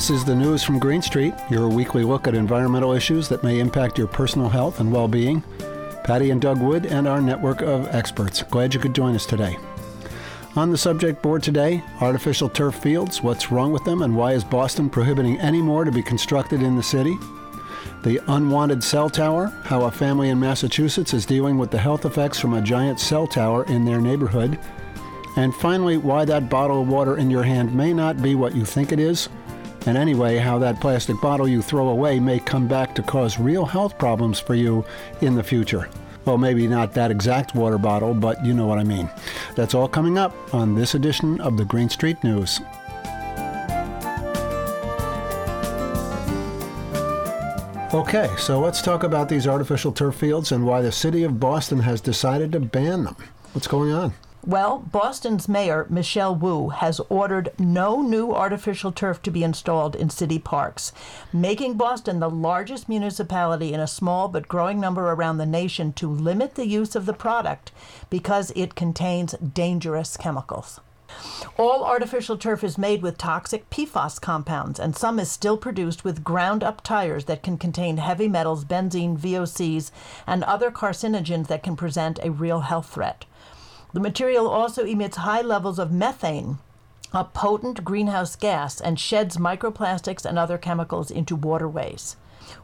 This is the news from Green Street, your weekly look at environmental issues that may impact your personal health and well being. Patti and Doug Wood and our network of experts. Glad you could join us today. On the subject board today, artificial turf fields, what's wrong with them, and why is Boston prohibiting any more to be constructed in the city? The unwanted cell tower, how a family in Massachusetts is dealing with the health effects from a giant cell tower in their neighborhood. And finally, why that bottle of water in your hand may not be what you think it is and anyway, how that plastic bottle you throw away may come back to cause real health problems for you in the future. Well, maybe not that exact water bottle, but you know what I mean. That's all coming up on this edition of the Green Street News. Okay, so let's talk about these artificial turf fields and why the city of Boston has decided to ban them. What's going on? Well, Boston's mayor, Michelle Wu, has ordered no new artificial turf to be installed in city parks, making Boston the largest municipality in a small but growing number around the nation to limit the use of the product because it contains dangerous chemicals. All artificial turf is made with toxic PFAS compounds, and some is still produced with ground up tires that can contain heavy metals, benzene, VOCs, and other carcinogens that can present a real health threat. The material also emits high levels of methane, a potent greenhouse gas, and sheds microplastics and other chemicals into waterways.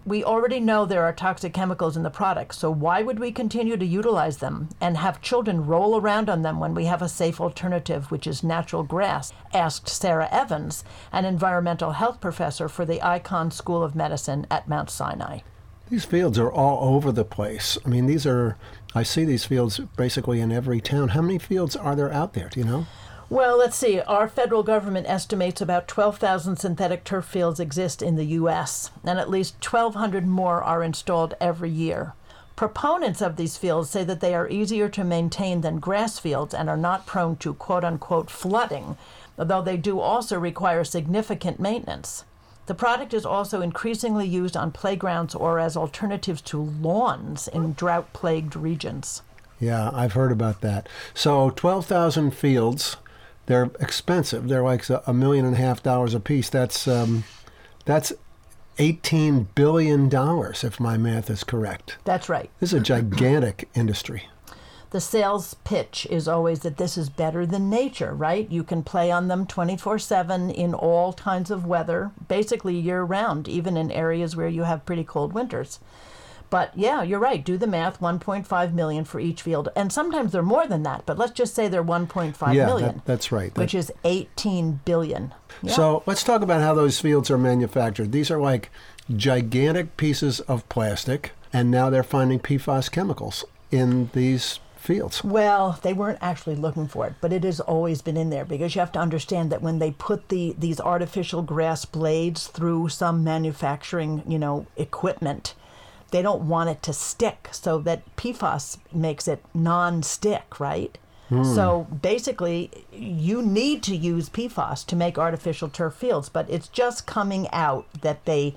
We already know there are toxic chemicals in the product, so why would we continue to utilize them and have children roll around on them when we have a safe alternative, which is natural grass? asked Sarah Evans, an environmental health professor for the Icahn School of Medicine at Mount Sinai. These fields are all over the place. I mean, these are, I see these fields basically in every town. How many fields are there out there? Do you know? Well, let's see. Our federal government estimates about 12,000 synthetic turf fields exist in the U.S., and at least 1,200 more are installed every year. Proponents of these fields say that they are easier to maintain than grass fields and are not prone to quote unquote flooding, though they do also require significant maintenance. The product is also increasingly used on playgrounds or as alternatives to lawns in drought plagued regions. Yeah, I've heard about that. So 12,000 fields, they're expensive. They're like a million and a half dollars a piece. That's, um, that's $18 billion, if my math is correct. That's right. This is a gigantic industry the sales pitch is always that this is better than nature, right? You can play on them 24 7 in all kinds of weather, basically year round, even in areas where you have pretty cold winters. But yeah, you're right. Do the math 1.5 million for each field. And sometimes they're more than that, but let's just say they're 1.5 yeah, million. That, that's right. Which is 18 billion. Yeah. So let's talk about how those fields are manufactured. These are like gigantic pieces of plastic, and now they're finding PFAS chemicals in these fields. Well, they weren't actually looking for it, but it has always been in there because you have to understand that when they put the these artificial grass blades through some manufacturing, you know, equipment, they don't want it to stick, so that PFAS makes it non-stick, right? Hmm. So basically, you need to use PFAS to make artificial turf fields, but it's just coming out that they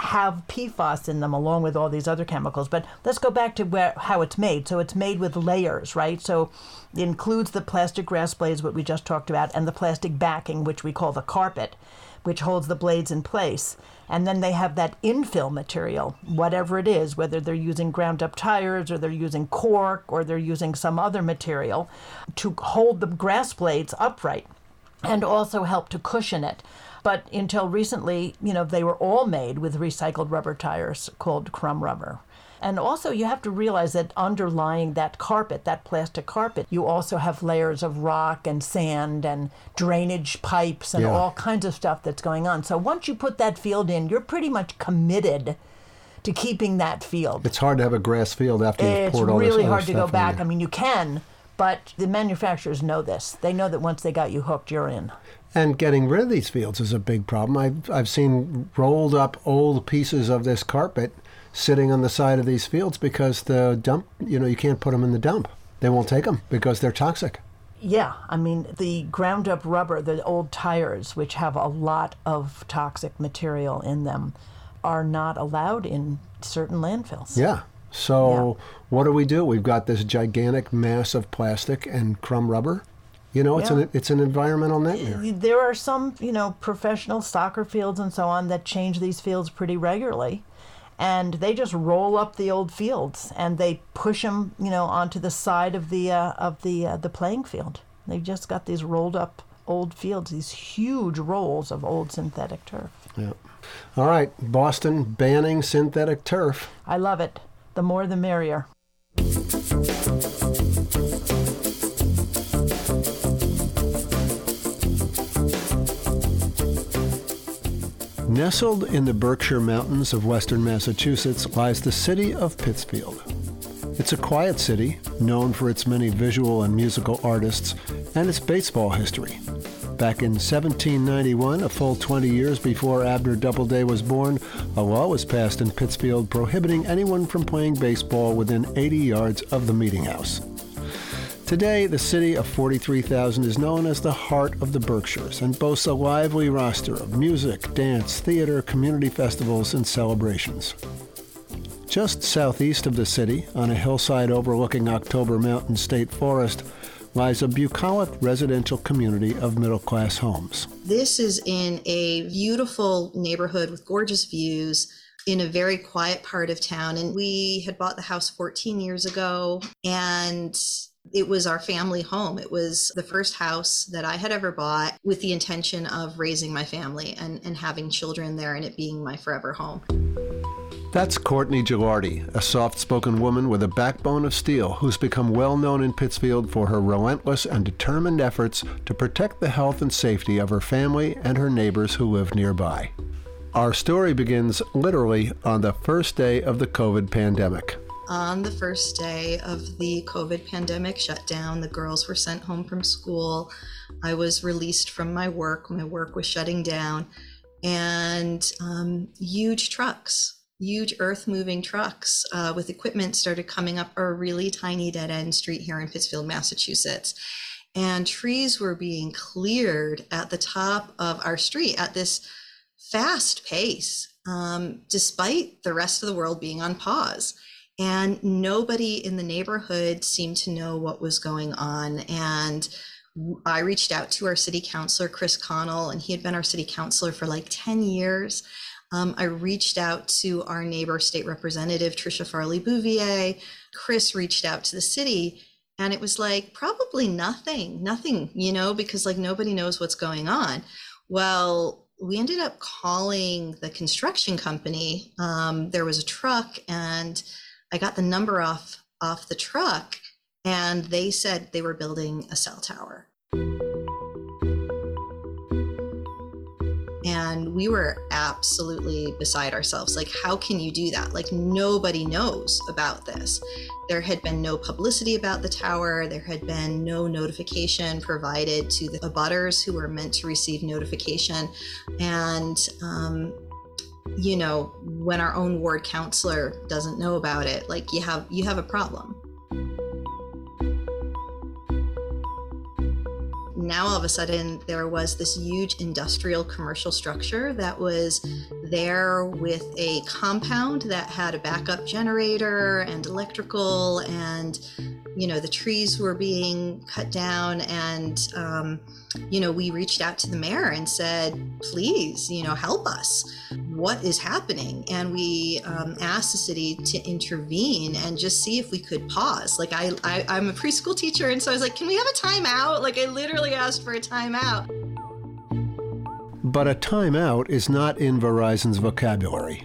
have PFAS in them along with all these other chemicals. But let's go back to where how it's made. So it's made with layers, right? So it includes the plastic grass blades, what we just talked about, and the plastic backing, which we call the carpet, which holds the blades in place. And then they have that infill material, whatever it is, whether they're using ground up tires or they're using cork or they're using some other material to hold the grass blades upright and also help to cushion it. But until recently, you know, they were all made with recycled rubber tires called crumb rubber. And also, you have to realize that underlying that carpet, that plastic carpet, you also have layers of rock and sand and drainage pipes and yeah. all kinds of stuff that's going on. So once you put that field in, you're pretty much committed to keeping that field. It's hard to have a grass field after you've it's poured all really this It's really hard to go back. I mean, you can, but the manufacturers know this. They know that once they got you hooked, you're in. And getting rid of these fields is a big problem. I've, I've seen rolled up old pieces of this carpet sitting on the side of these fields because the dump, you know, you can't put them in the dump. They won't take them because they're toxic. Yeah, I mean, the ground up rubber, the old tires, which have a lot of toxic material in them, are not allowed in certain landfills. Yeah. So, yeah. what do we do? We've got this gigantic mass of plastic and crumb rubber You know, it's Yeah. an it's an environmental nightmare. There are some, you know, professional soccer fields and so on that change these fields pretty regularly. And they just roll up the old fields and they push them, you know, onto the side of the uh, of the uh, the playing field. They've just got these rolled up old fields, these huge rolls of old synthetic turf. Yeah. All right, Boston banning synthetic turf. I love it. The more the merrier. Nestled in the Berkshire Mountains of western Massachusetts lies the city of Pittsfield. It's a quiet city, known for its many visual and musical artists and its baseball history. Back in 1791, a full 20 years before Abner Doubleday was born, a law was passed in Pittsfield prohibiting anyone from playing baseball within 80 yards of the meeting house. Today, the city of 43,000 is known as the heart of the Berkshires and boasts a lively roster of music, dance, theater, community festivals, and celebrations. Just southeast of the city, on a hillside overlooking October Mountain State Forest, lies a bucolic residential community of middle class homes. This is in a beautiful neighborhood with gorgeous views in a very quiet part of town. And we had bought the house 14 years ago, and it was our family home. It was the first house that I had ever bought with the intention of raising my family and, and having children there and it being my forever home. That's Courtney Gilardi, a soft spoken woman with a backbone of steel who's become well known in Pittsfield for her relentless and determined efforts to protect the health and safety of her family and her neighbors who live nearby. Our story begins literally on the first day of the COVID pandemic. On the first day of the COVID pandemic shutdown, the girls were sent home from school. I was released from my work. My work was shutting down. And um, huge trucks, huge earth moving trucks uh, with equipment started coming up a really tiny dead end street here in Pittsfield, Massachusetts. And trees were being cleared at the top of our street at this fast pace, um, despite the rest of the world being on pause and nobody in the neighborhood seemed to know what was going on. And i reached out to our city councilor chris connell and he had been our city councilor for like 10 years. Um, i reached out to our neighbor state representative tricia farley bouvier. Chris reached out to the city and it was like probably nothing nothing you know because like nobody knows what's going on. Well we ended up calling the construction company. Um, there was a truck and I got the number off off the truck and they said they were building a cell tower. And we were absolutely beside ourselves. Like, how can you do that? Like, nobody knows about this. There had been no publicity about the tower. There had been no notification provided to the abutters who were meant to receive notification. And um, you know when our own ward councilor doesn't know about it like you have you have a problem. Now all of a sudden there was this huge industrial commercial structure that was there with a compound that had a backup generator and electrical and you know the trees were being cut down and um, you know we reached out to the mayor and said please you know help us what is happening and we um, asked the city to intervene and just see if we could pause like I, I i'm a preschool teacher and so i was like can we have a timeout like i literally asked for a timeout But a timeout is not in Verizon's vocabulary.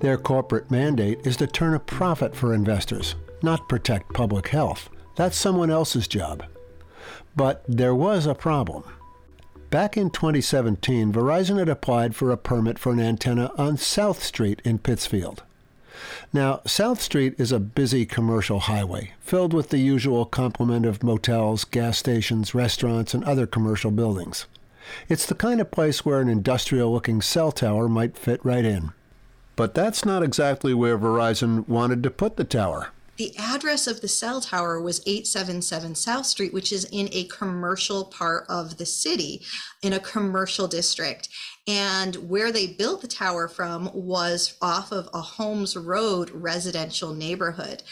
Their corporate mandate is to turn a profit for investors, not protect public health. That's someone else's job. But there was a problem. Back in 2017, Verizon had applied for a permit for an antenna on South Street in Pittsfield. Now, South Street is a busy commercial highway, filled with the usual complement of motels, gas stations, restaurants, and other commercial buildings. It's the kind of place where an industrial looking cell tower might fit right in. But that's not exactly where Verizon wanted to put the tower. The address of the cell tower was 877 South Street, which is in a commercial part of the city, in a commercial district. And where they built the tower from was off of a Holmes Road residential neighborhood.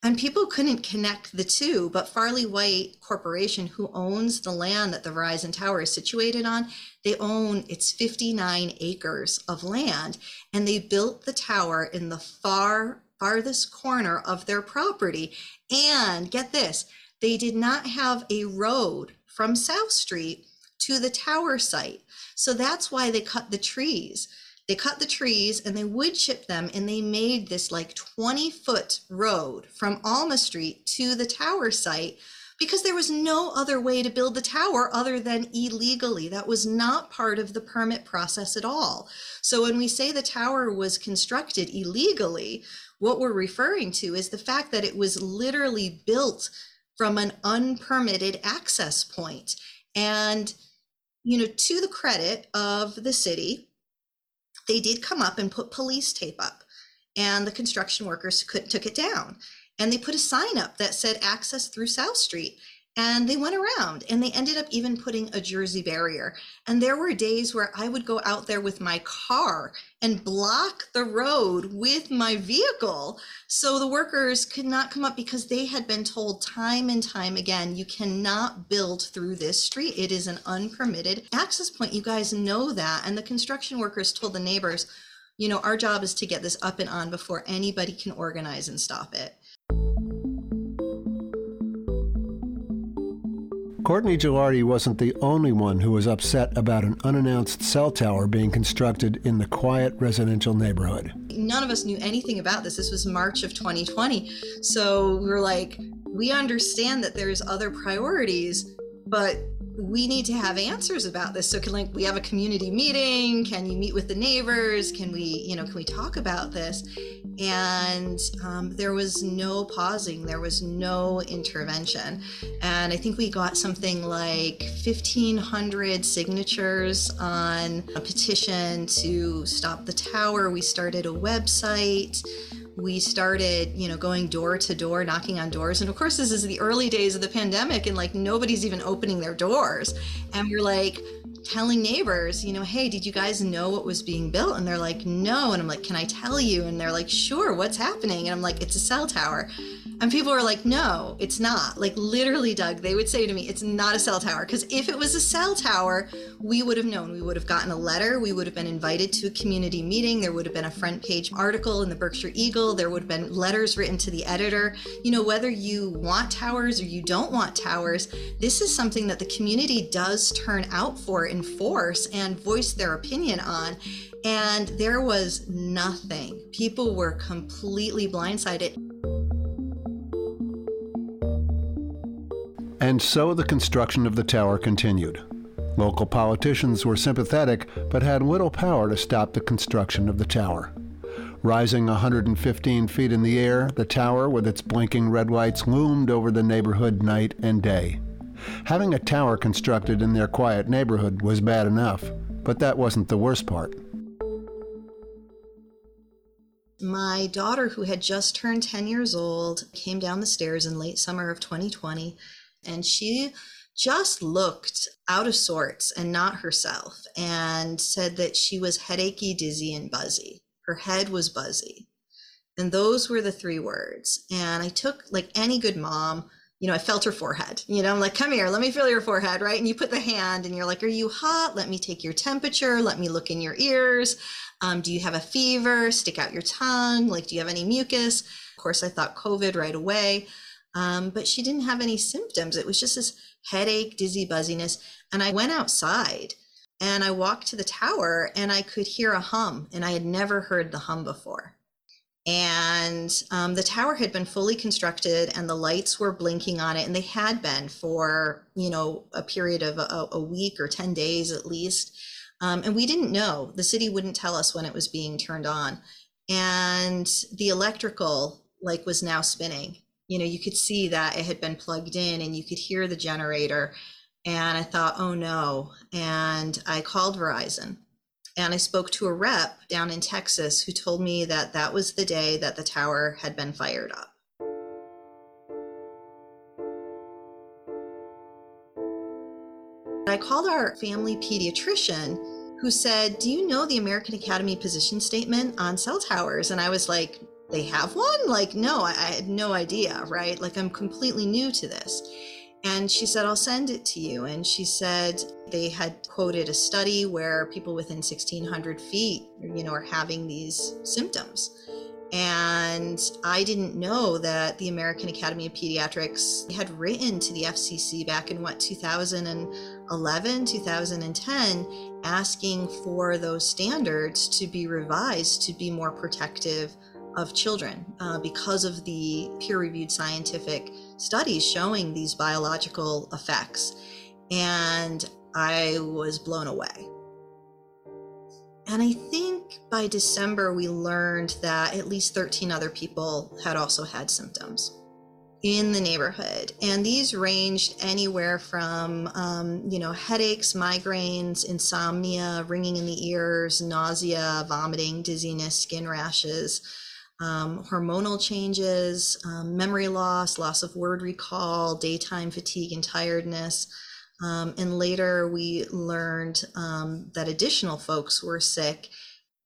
And people couldn't connect the two, but Farley White Corporation, who owns the land that the Verizon Tower is situated on, they own it's 59 acres of land, and they built the tower in the far farthest corner of their property. And get this, they did not have a road from South Street to the tower site. So that's why they cut the trees they cut the trees and they wood chipped them and they made this like 20 foot road from Alma Street to the tower site because there was no other way to build the tower other than illegally. That was not part of the permit process at all. So when we say the tower was constructed illegally, what we're referring to is the fact that it was literally built from an unpermitted access point. And, you know, to the credit of the city, they did come up and put police tape up, and the construction workers could, took it down. And they put a sign up that said access through South Street. And they went around and they ended up even putting a Jersey barrier. And there were days where I would go out there with my car and block the road with my vehicle so the workers could not come up because they had been told time and time again you cannot build through this street. It is an unpermitted access point. You guys know that. And the construction workers told the neighbors, you know, our job is to get this up and on before anybody can organize and stop it. Courtney Gilardi wasn't the only one who was upset about an unannounced cell tower being constructed in the quiet residential neighborhood. None of us knew anything about this. This was March of 2020. So we were like, we understand that there's other priorities, but we need to have answers about this. So can like we have a community meeting? Can you meet with the neighbors? Can we, you know, can we talk about this? And um, there was no pausing. There was no intervention. And I think we got something like 1,500 signatures on a petition to stop the tower. We started a website we started, you know, going door to door, knocking on doors. And of course, this is the early days of the pandemic, and like nobody's even opening their doors. And we're like telling neighbors, you know, hey, did you guys know what was being built? And they're like, no. And I'm like, can I tell you? And they're like, sure, what's happening? And I'm like, it's a cell tower. And people were like, no, it's not. Like, literally, Doug, they would say to me, it's not a cell tower. Because if it was a cell tower, we would have known. We would have gotten a letter. We would have been invited to a community meeting. There would have been a front page article in the Berkshire Eagle. There would have been letters written to the editor. You know, whether you want towers or you don't want towers, this is something that the community does turn out for in force and voice their opinion on. And there was nothing. People were completely blindsided. And so the construction of the tower continued. Local politicians were sympathetic, but had little power to stop the construction of the tower. Rising 115 feet in the air, the tower with its blinking red lights loomed over the neighborhood night and day. Having a tower constructed in their quiet neighborhood was bad enough, but that wasn't the worst part. My daughter, who had just turned 10 years old, came down the stairs in late summer of 2020 and she just looked out of sorts and not herself and said that she was headachy, dizzy, and buzzy. Her head was buzzy. And those were the three words. And I took, like any good mom, you know, I felt her forehead. You know, I'm like, come here, let me feel your forehead, right? And you put the hand and you're like, are you hot? Let me take your temperature. Let me look in your ears. Um, do you have a fever? Stick out your tongue. Like, do you have any mucus? Of course, I thought COVID right away. Um, but she didn't have any symptoms. It was just this headache, dizzy buzziness. And I went outside and I walked to the tower and I could hear a hum, and I had never heard the hum before. And um, the tower had been fully constructed and the lights were blinking on it, and they had been for, you know, a period of a, a week or 10 days at least. Um, and we didn't know. The city wouldn't tell us when it was being turned on. And the electrical like was now spinning you know, you could see that it had been plugged in and you could hear the generator. And I thought, oh no. And I called Verizon and I spoke to a rep down in Texas who told me that that was the day that the tower had been fired up. I called our family pediatrician who said, Do you know the American Academy position statement on cell towers? And I was like, they have one? Like, no, I, had no idea, right? Like, I'm completely new to this. And she said, I'll send it to you. And she said they had quoted a study where people within 1600 feet, you know, are having these symptoms. And I didn't know that the American Academy of Pediatrics had written to the FCC back in what, 2011, 2010, asking for those standards to be revised to be more protective of children uh, because of the peer reviewed scientific studies showing these biological effects. And I was blown away. And I think by December, we learned that at least 13 other people had also had symptoms in the neighborhood. And these ranged anywhere from, um, you know, headaches, migraines, insomnia, ringing in the ears, nausea, vomiting, dizziness, skin rashes, um, hormonal changes, um, memory loss, loss of word recall, daytime fatigue and tiredness. Um, and later we learned um, that additional folks were sick.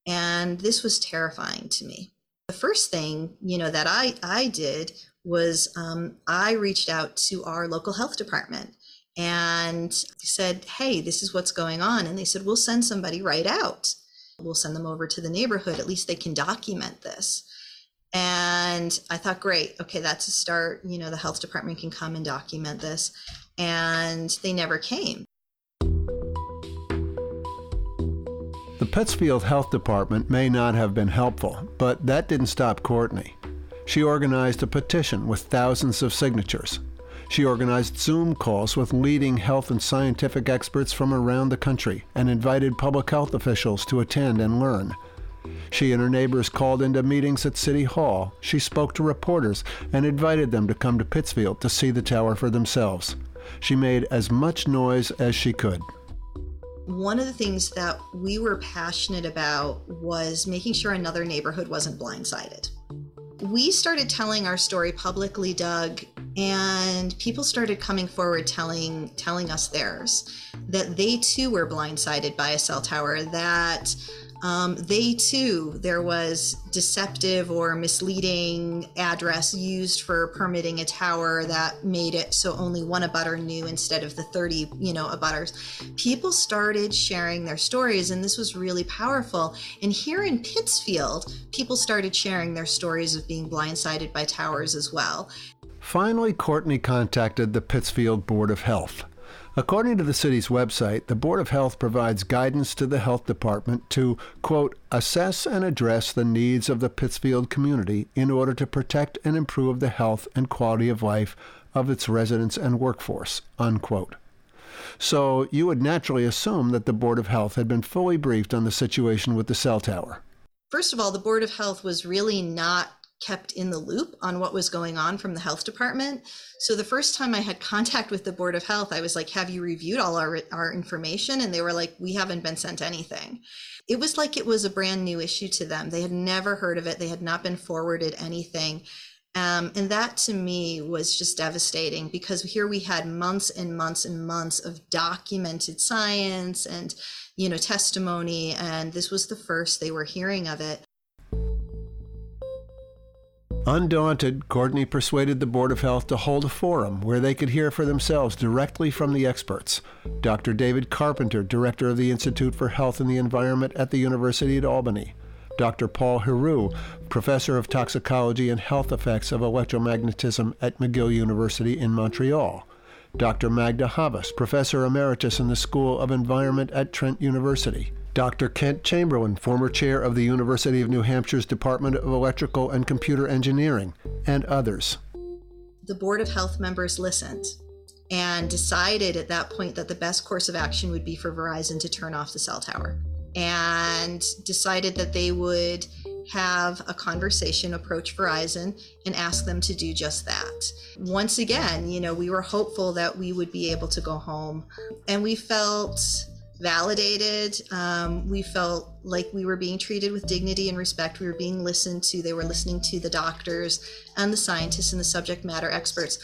And this was terrifying to me. The first thing, you know, that I, I did was um, I reached out to our local health department and said, hey, this is what's going on. And they said, we'll send somebody right out. We'll send them over to the neighborhood. At least they can document this. And I thought, great, okay, that's a start. You know, the health department can come and document this and they never came. The Pittsfield Health Department may not have been helpful, but that didn't stop Courtney. She organized a petition with thousands of signatures. She organized Zoom calls with leading health and scientific experts from around the country and invited public health officials to attend and learn. She and her neighbors called into meetings at City Hall. She spoke to reporters and invited them to come to Pittsfield to see the tower for themselves. She made as much noise as she could. One of the things that we were passionate about was making sure another neighborhood wasn't blindsided. We started telling our story publicly, Doug, and people started coming forward telling telling us theirs that they too were blindsided by a cell tower that um, they too, there was deceptive or misleading address used for permitting a tower that made it so only one abutter knew instead of the 30, you know, abutters. People started sharing their stories, and this was really powerful. And here in Pittsfield, people started sharing their stories of being blindsided by towers as well. Finally, Courtney contacted the Pittsfield Board of Health. According to the city's website, the Board of Health provides guidance to the health department to, quote, assess and address the needs of the Pittsfield community in order to protect and improve the health and quality of life of its residents and workforce, unquote. So you would naturally assume that the Board of Health had been fully briefed on the situation with the cell tower. First of all, the Board of Health was really not kept in the loop on what was going on from the health department. So the first time I had contact with the Board of Health, I was like, Have you reviewed all our, our information? And they were like, We haven't been sent anything. It was like it was a brand new issue to them. They had never heard of it, they had not been forwarded anything. Um, and that to me was just devastating because here we had months and months and months of documented science and you know testimony and this was the first they were hearing of it Undaunted, Courtney persuaded the Board of Health to hold a forum where they could hear for themselves directly from the experts. Dr. David Carpenter, director of the Institute for Health and the Environment at the University at Albany. Dr. Paul Heroux, professor of toxicology and health effects of electromagnetism at McGill University in Montreal. Dr. Magda Havas, professor emeritus in the School of Environment at Trent University. Dr. Kent Chamberlain, former chair of the University of New Hampshire's Department of Electrical and Computer Engineering, and others. The Board of Health members listened and decided at that point that the best course of action would be for Verizon to turn off the cell tower and decided that they would have a conversation, approach Verizon, and ask them to do just that. Once again, you know, we were hopeful that we would be able to go home, and we felt validated. Um, we felt like we were being treated with dignity and respect. We were being listened to. They were listening to the doctors and the scientists and the subject matter experts.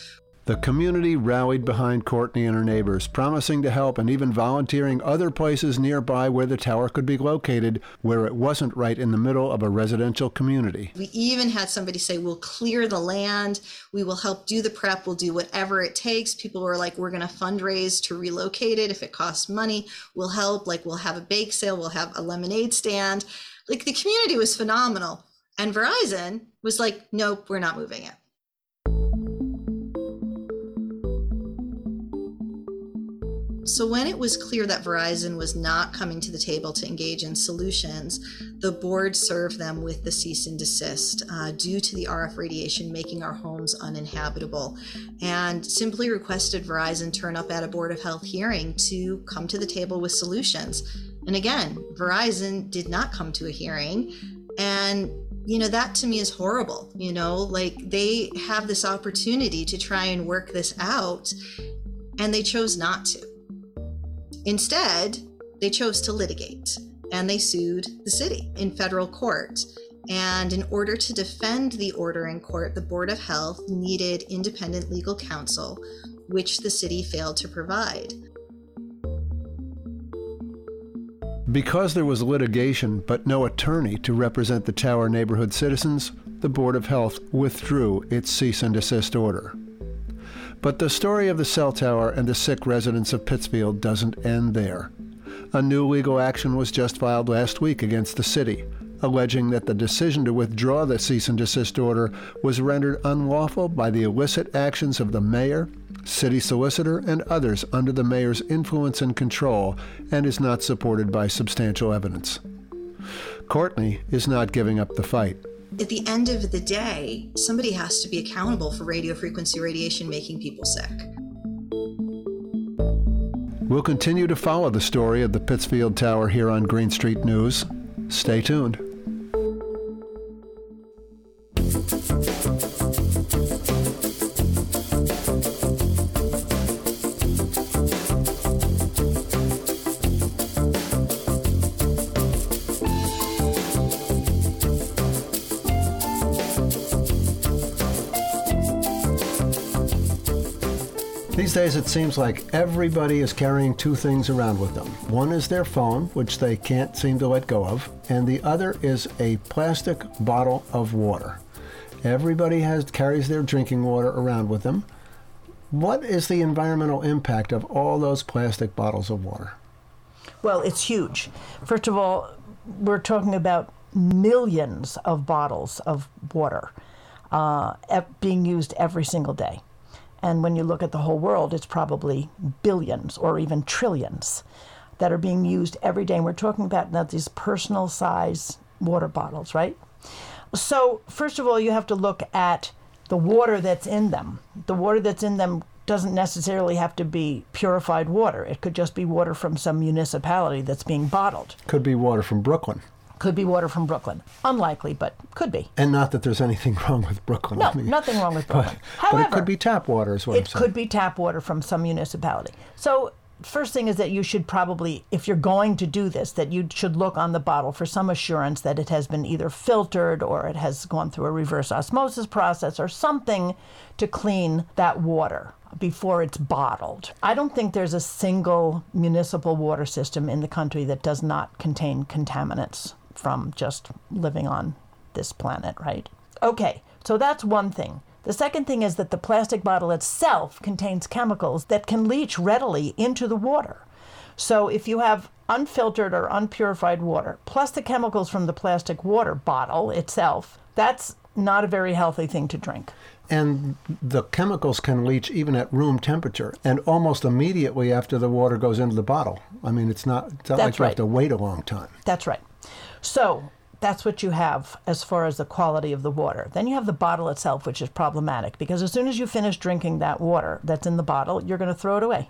The community rallied behind Courtney and her neighbors, promising to help and even volunteering other places nearby where the tower could be located, where it wasn't right in the middle of a residential community. We even had somebody say, We'll clear the land, we will help do the prep, we'll do whatever it takes. People were like, We're going to fundraise to relocate it. If it costs money, we'll help. Like, we'll have a bake sale, we'll have a lemonade stand. Like, the community was phenomenal. And Verizon was like, Nope, we're not moving it. So, when it was clear that Verizon was not coming to the table to engage in solutions, the board served them with the cease and desist uh, due to the RF radiation making our homes uninhabitable and simply requested Verizon turn up at a Board of Health hearing to come to the table with solutions. And again, Verizon did not come to a hearing. And you know that to me is horrible you know like they have this opportunity to try and work this out and they chose not to Instead, they chose to litigate and they sued the city in federal court. And in order to defend the order in court, the Board of Health needed independent legal counsel, which the city failed to provide. Because there was litigation but no attorney to represent the Tower neighborhood citizens, the Board of Health withdrew its cease and desist order. But the story of the cell tower and the sick residents of Pittsfield doesn't end there. A new legal action was just filed last week against the city, alleging that the decision to withdraw the cease and desist order was rendered unlawful by the illicit actions of the mayor, city solicitor, and others under the mayor's influence and control, and is not supported by substantial evidence. Courtney is not giving up the fight at the end of the day, somebody has to be accountable for radio frequency radiation making people sick. We'll continue to follow the story of the Pittsfield Tower here on Green Street News. Stay tuned. These days, it seems like everybody is carrying two things around with them. One is their phone, which they can't seem to let go of, and the other is a plastic bottle of water. Everybody has carries their drinking water around with them. What is the environmental impact of all those plastic bottles of water? Well, it's huge. First of all, we're talking about millions of bottles of water uh, being used every single day. And when you look at the whole world, it's probably billions or even trillions that are being used every day. And we're talking about now these personal size water bottles, right? So, first of all, you have to look at the water that's in them. The water that's in them doesn't necessarily have to be purified water. It could just be water from some municipality that's being bottled. Could be water from Brooklyn. Could be water from Brooklyn. Unlikely, but could be. And not that there's anything wrong with Brooklyn. No, I mean, nothing wrong with Brooklyn. But, However, but it could be tap water, is what it could be tap water from some municipality. So first thing is that you should probably, if you're going to do this, that you should look on the bottle for some assurance that it has been either filtered or it has gone through a reverse osmosis process or something to clean that water before it's bottled. I don't think there's a single municipal water system in the country that does not contain contaminants from just living on this planet, right? Okay, so that's one thing. The second thing is that the plastic bottle itself contains chemicals that can leach readily into the water. So if you have unfiltered or unpurified water, plus the chemicals from the plastic water bottle itself, that's not a very healthy thing to drink. And the chemicals can leach even at room temperature and almost immediately after the water goes into the bottle. I mean, it's not, it's not That's like you right. have to wait a long time. That's right. So that's what you have as far as the quality of the water. Then you have the bottle itself, which is problematic because as soon as you finish drinking that water that's in the bottle, you're going to throw it away.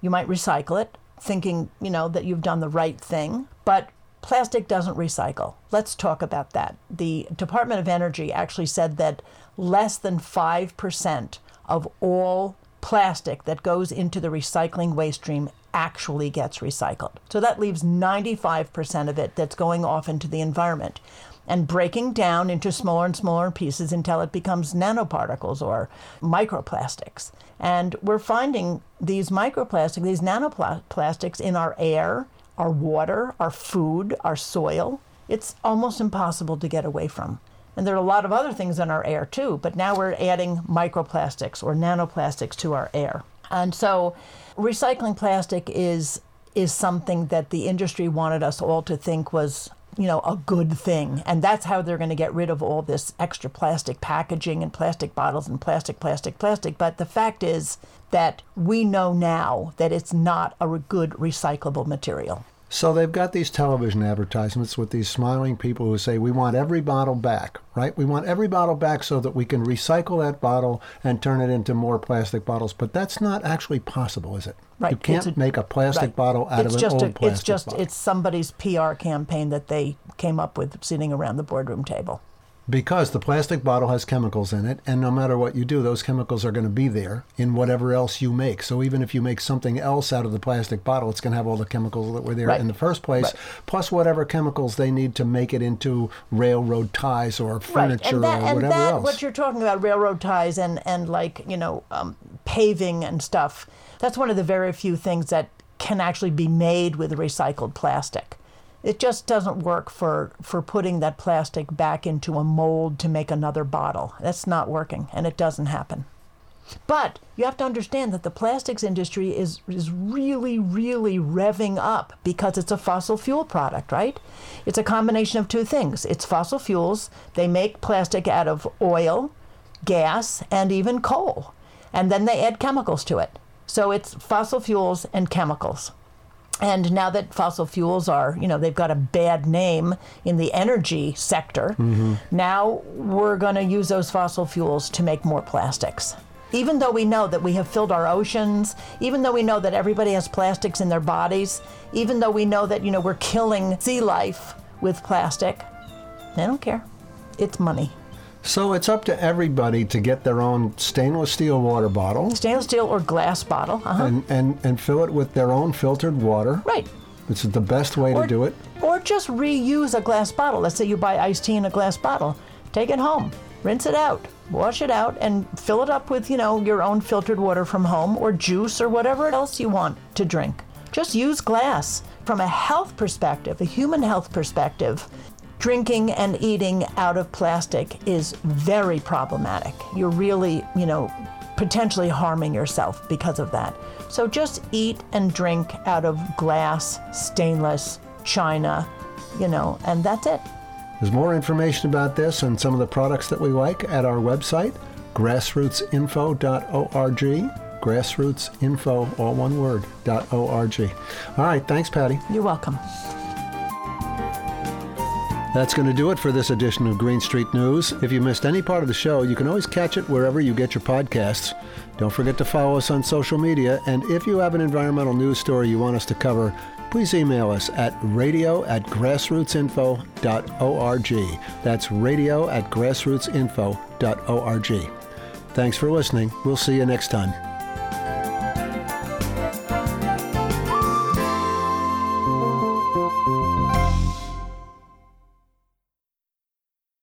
You might recycle it, thinking, you know, that you've done the right thing, but plastic doesn't recycle. Let's talk about that. The Department of Energy actually said that less than 5% of all plastic that goes into the recycling waste stream actually gets recycled. So that leaves 95% of it that's going off into the environment. and breaking down into smaller and smaller pieces until it becomes nanoparticles or microplastics. And we're finding these microplastics, these nanoplastics in our air, our water, our food, our soil. It's almost impossible to get away from. And there are a lot of other things in our air too, but now we're adding microplastics or nanoplastics to our air. And so recycling plastic is is something that the industry wanted us all to think was you know a good thing. And that's how they're going to get rid of all this extra plastic packaging and plastic bottles and plastic plastic plastic. But the fact is that we know now that it's not a good recyclable material so they've got these television advertisements with these smiling people who say, We want every bottle back, right? We want every bottle back so that we can recycle that bottle and turn it into more plastic bottles. But that's not actually possible, is it? Right. You can't a, make a plastic right. bottle out it's of an old a, plastic It's just bottle. it's somebody's PR campaign that they came up with sitting around the boardroom table because the plastic bottle has chemicals in it, and no matter what you do, those chemicals are going to be there in whatever else you make. So even if you make something else out of the plastic bottle, it's going to have all the chemicals that were there right. in the first place, right. plus whatever chemicals they need to make it into railroad ties or furniture right. that, or whatever and that, else. What you're talking about, railroad ties and and like you know um, paving and stuff. That's one of the very few things that can actually be made with recycled plastic. It just doesn't work for, for putting that plastic back into a mold to make another bottle. That's not working, and it doesn't happen. But you have to understand that the plastics industry is, is really, really revving up because it's a fossil fuel product, right? It's a combination of two things. It's fossil fuels, they make plastic out of oil, gas, and even coal. And then they add chemicals to it. So it's fossil fuels and chemicals. And now that fossil fuels are, you know, they've got a bad name in the energy sector, mm-hmm. now we're going to use those fossil fuels to make more plastics. Even though we know that we have filled our oceans, even though we know that everybody has plastics in their bodies, even though we know that, you know, we're killing sea life with plastic, they don't care. It's money. So it's up to everybody to get their own stainless steel water bottle. Stainless steel or glass bottle. Uh-huh. And, and, and fill it with their own filtered water. Right. This is the best way or, to do it. Or just reuse a glass bottle. Let's say you buy iced tea in a glass bottle. Take it home, rinse it out, wash it out, and fill it up with, you know, your own filtered water from home or juice or whatever else you want to drink. Just use glass. From a health perspective, a human health perspective, drinking and eating out of plastic is very problematic. You're really, you know, potentially harming yourself because of that. So just eat and drink out of glass, stainless, china, you know, and that's it. There's more information about this and some of the products that we like at our website, grassrootsinfo.org. Grassrootsinfo, all one word, .org. All right, thanks, Patti. You're welcome. That's going to do it for this edition of Green Street News. If you missed any part of the show, you can always catch it wherever you get your podcasts. Don't forget to follow us on social media, and if you have an environmental news story you want us to cover, please email us at radio at grassrootsinfo.org. That's radio at grassrootsinfo.org. Thanks for listening. We'll see you next time.